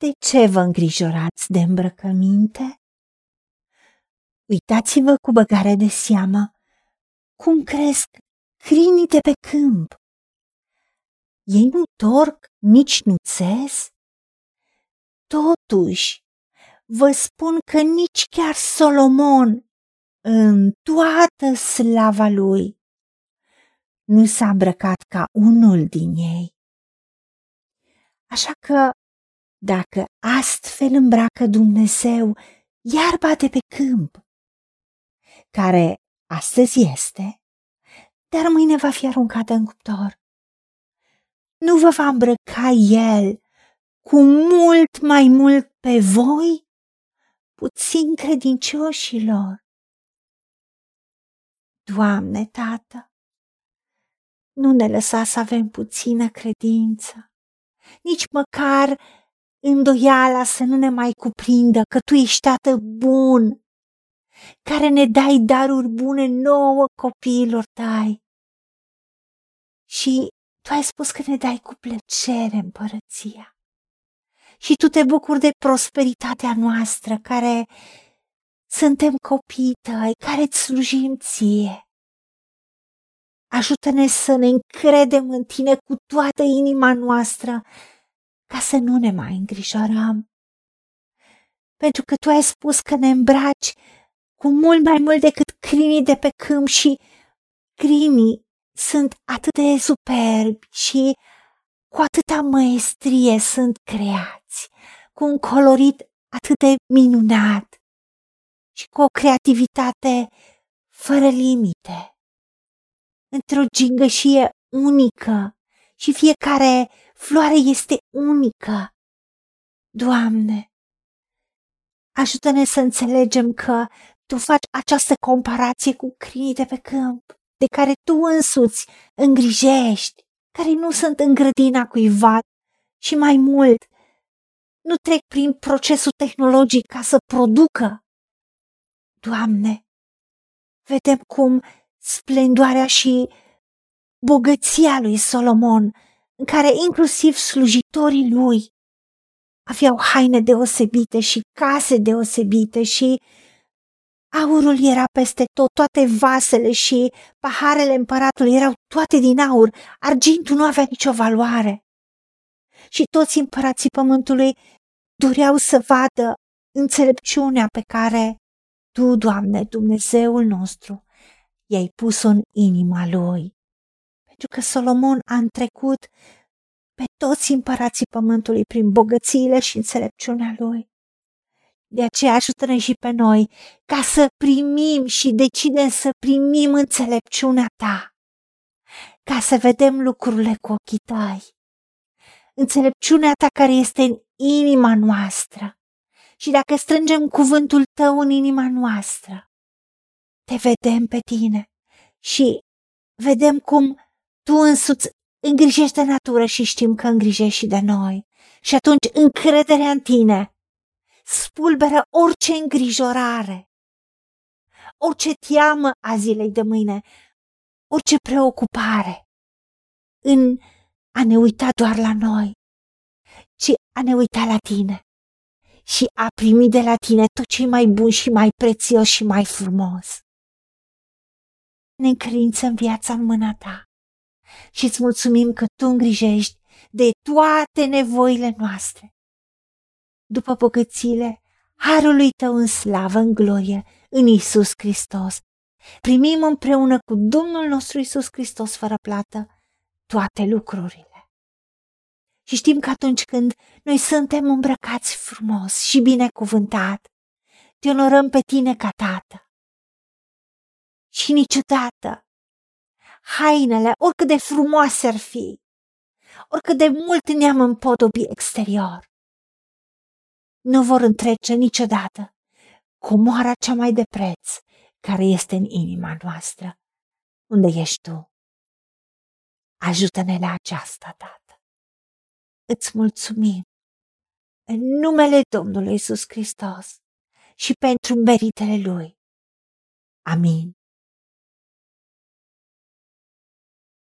De ce vă îngrijorați de îmbrăcăminte? Uitați-vă cu băgare de seamă cum cresc crinii de pe câmp. Ei nu torc, nici nu țes. Totuși, vă spun că nici chiar Solomon, în toată slava lui, nu s-a îmbrăcat ca unul din ei. Așa că, dacă astfel îmbracă Dumnezeu iarba de pe câmp, care astăzi este, dar mâine va fi aruncată în cuptor. Nu vă va îmbrăca El cu mult mai mult pe voi, puțin credincioșilor. Doamne, Tată, nu ne lăsa să avem puțină credință, nici măcar îndoiala să nu ne mai cuprindă că Tu ești Tată bun care ne dai daruri bune nouă copiilor tăi. Și tu ai spus că ne dai cu plăcere împărăția. Și tu te bucuri de prosperitatea noastră, care suntem copii tăi, care îți slujim ție. Ajută-ne să ne încredem în tine cu toată inima noastră, ca să nu ne mai îngrijorăm. Pentru că tu ai spus că ne îmbraci cu mult mai mult decât crinii de pe câmp și crinii sunt atât de superbi și cu atâta măestrie sunt creați, cu un colorit atât de minunat și cu o creativitate fără limite, într-o gingășie unică și fiecare floare este unică. Doamne, ajută-ne să înțelegem că tu faci această comparație cu crinii de pe câmp, de care tu însuți îngrijești, care nu sunt în grădina cuiva și mai mult, nu trec prin procesul tehnologic ca să producă. Doamne, vedem cum splendoarea și bogăția lui Solomon, în care inclusiv slujitorii lui aveau haine deosebite și case deosebite și Aurul era peste tot, toate vasele și paharele împăratului erau toate din aur, argintul nu avea nicio valoare. Și toți împărații pământului doreau să vadă înțelepciunea pe care Tu, Doamne, Dumnezeul nostru, i-ai pus-o în inima lui. Pentru că Solomon a întrecut pe toți împărații pământului prin bogățiile și înțelepciunea lui. De aceea ajută-ne și pe noi ca să primim și decidem să primim înțelepciunea ta, ca să vedem lucrurile cu ochii tăi. Înțelepciunea ta care este în inima noastră. Și dacă strângem cuvântul tău în inima noastră, te vedem pe tine și vedem cum tu însuți îngrijești de natură și știm că îngrijești și de noi. Și atunci încrederea în tine spulberă orice îngrijorare, orice teamă a zilei de mâine, orice preocupare în a ne uita doar la noi, ci a ne uita la tine și a primi de la tine tot ce e mai bun și mai prețios și mai frumos. Ne încredințăm viața în mâna ta și îți mulțumim că tu îngrijești de toate nevoile noastre după bogățile harului tău în slavă, în glorie, în Isus Hristos. Primim împreună cu Domnul nostru Isus Hristos fără plată toate lucrurile. Și știm că atunci când noi suntem îmbrăcați frumos și binecuvântat, te onorăm pe tine ca tată. Și niciodată hainele, oricât de frumoase ar fi, oricât de mult ne-am împodobi exterior, nu vor întrece niciodată comoara cea mai de preț care este în inima noastră. Unde ești tu? Ajută-ne la aceasta, Tată. Îți mulțumim în numele Domnului Isus Hristos și pentru meritele Lui. Amin.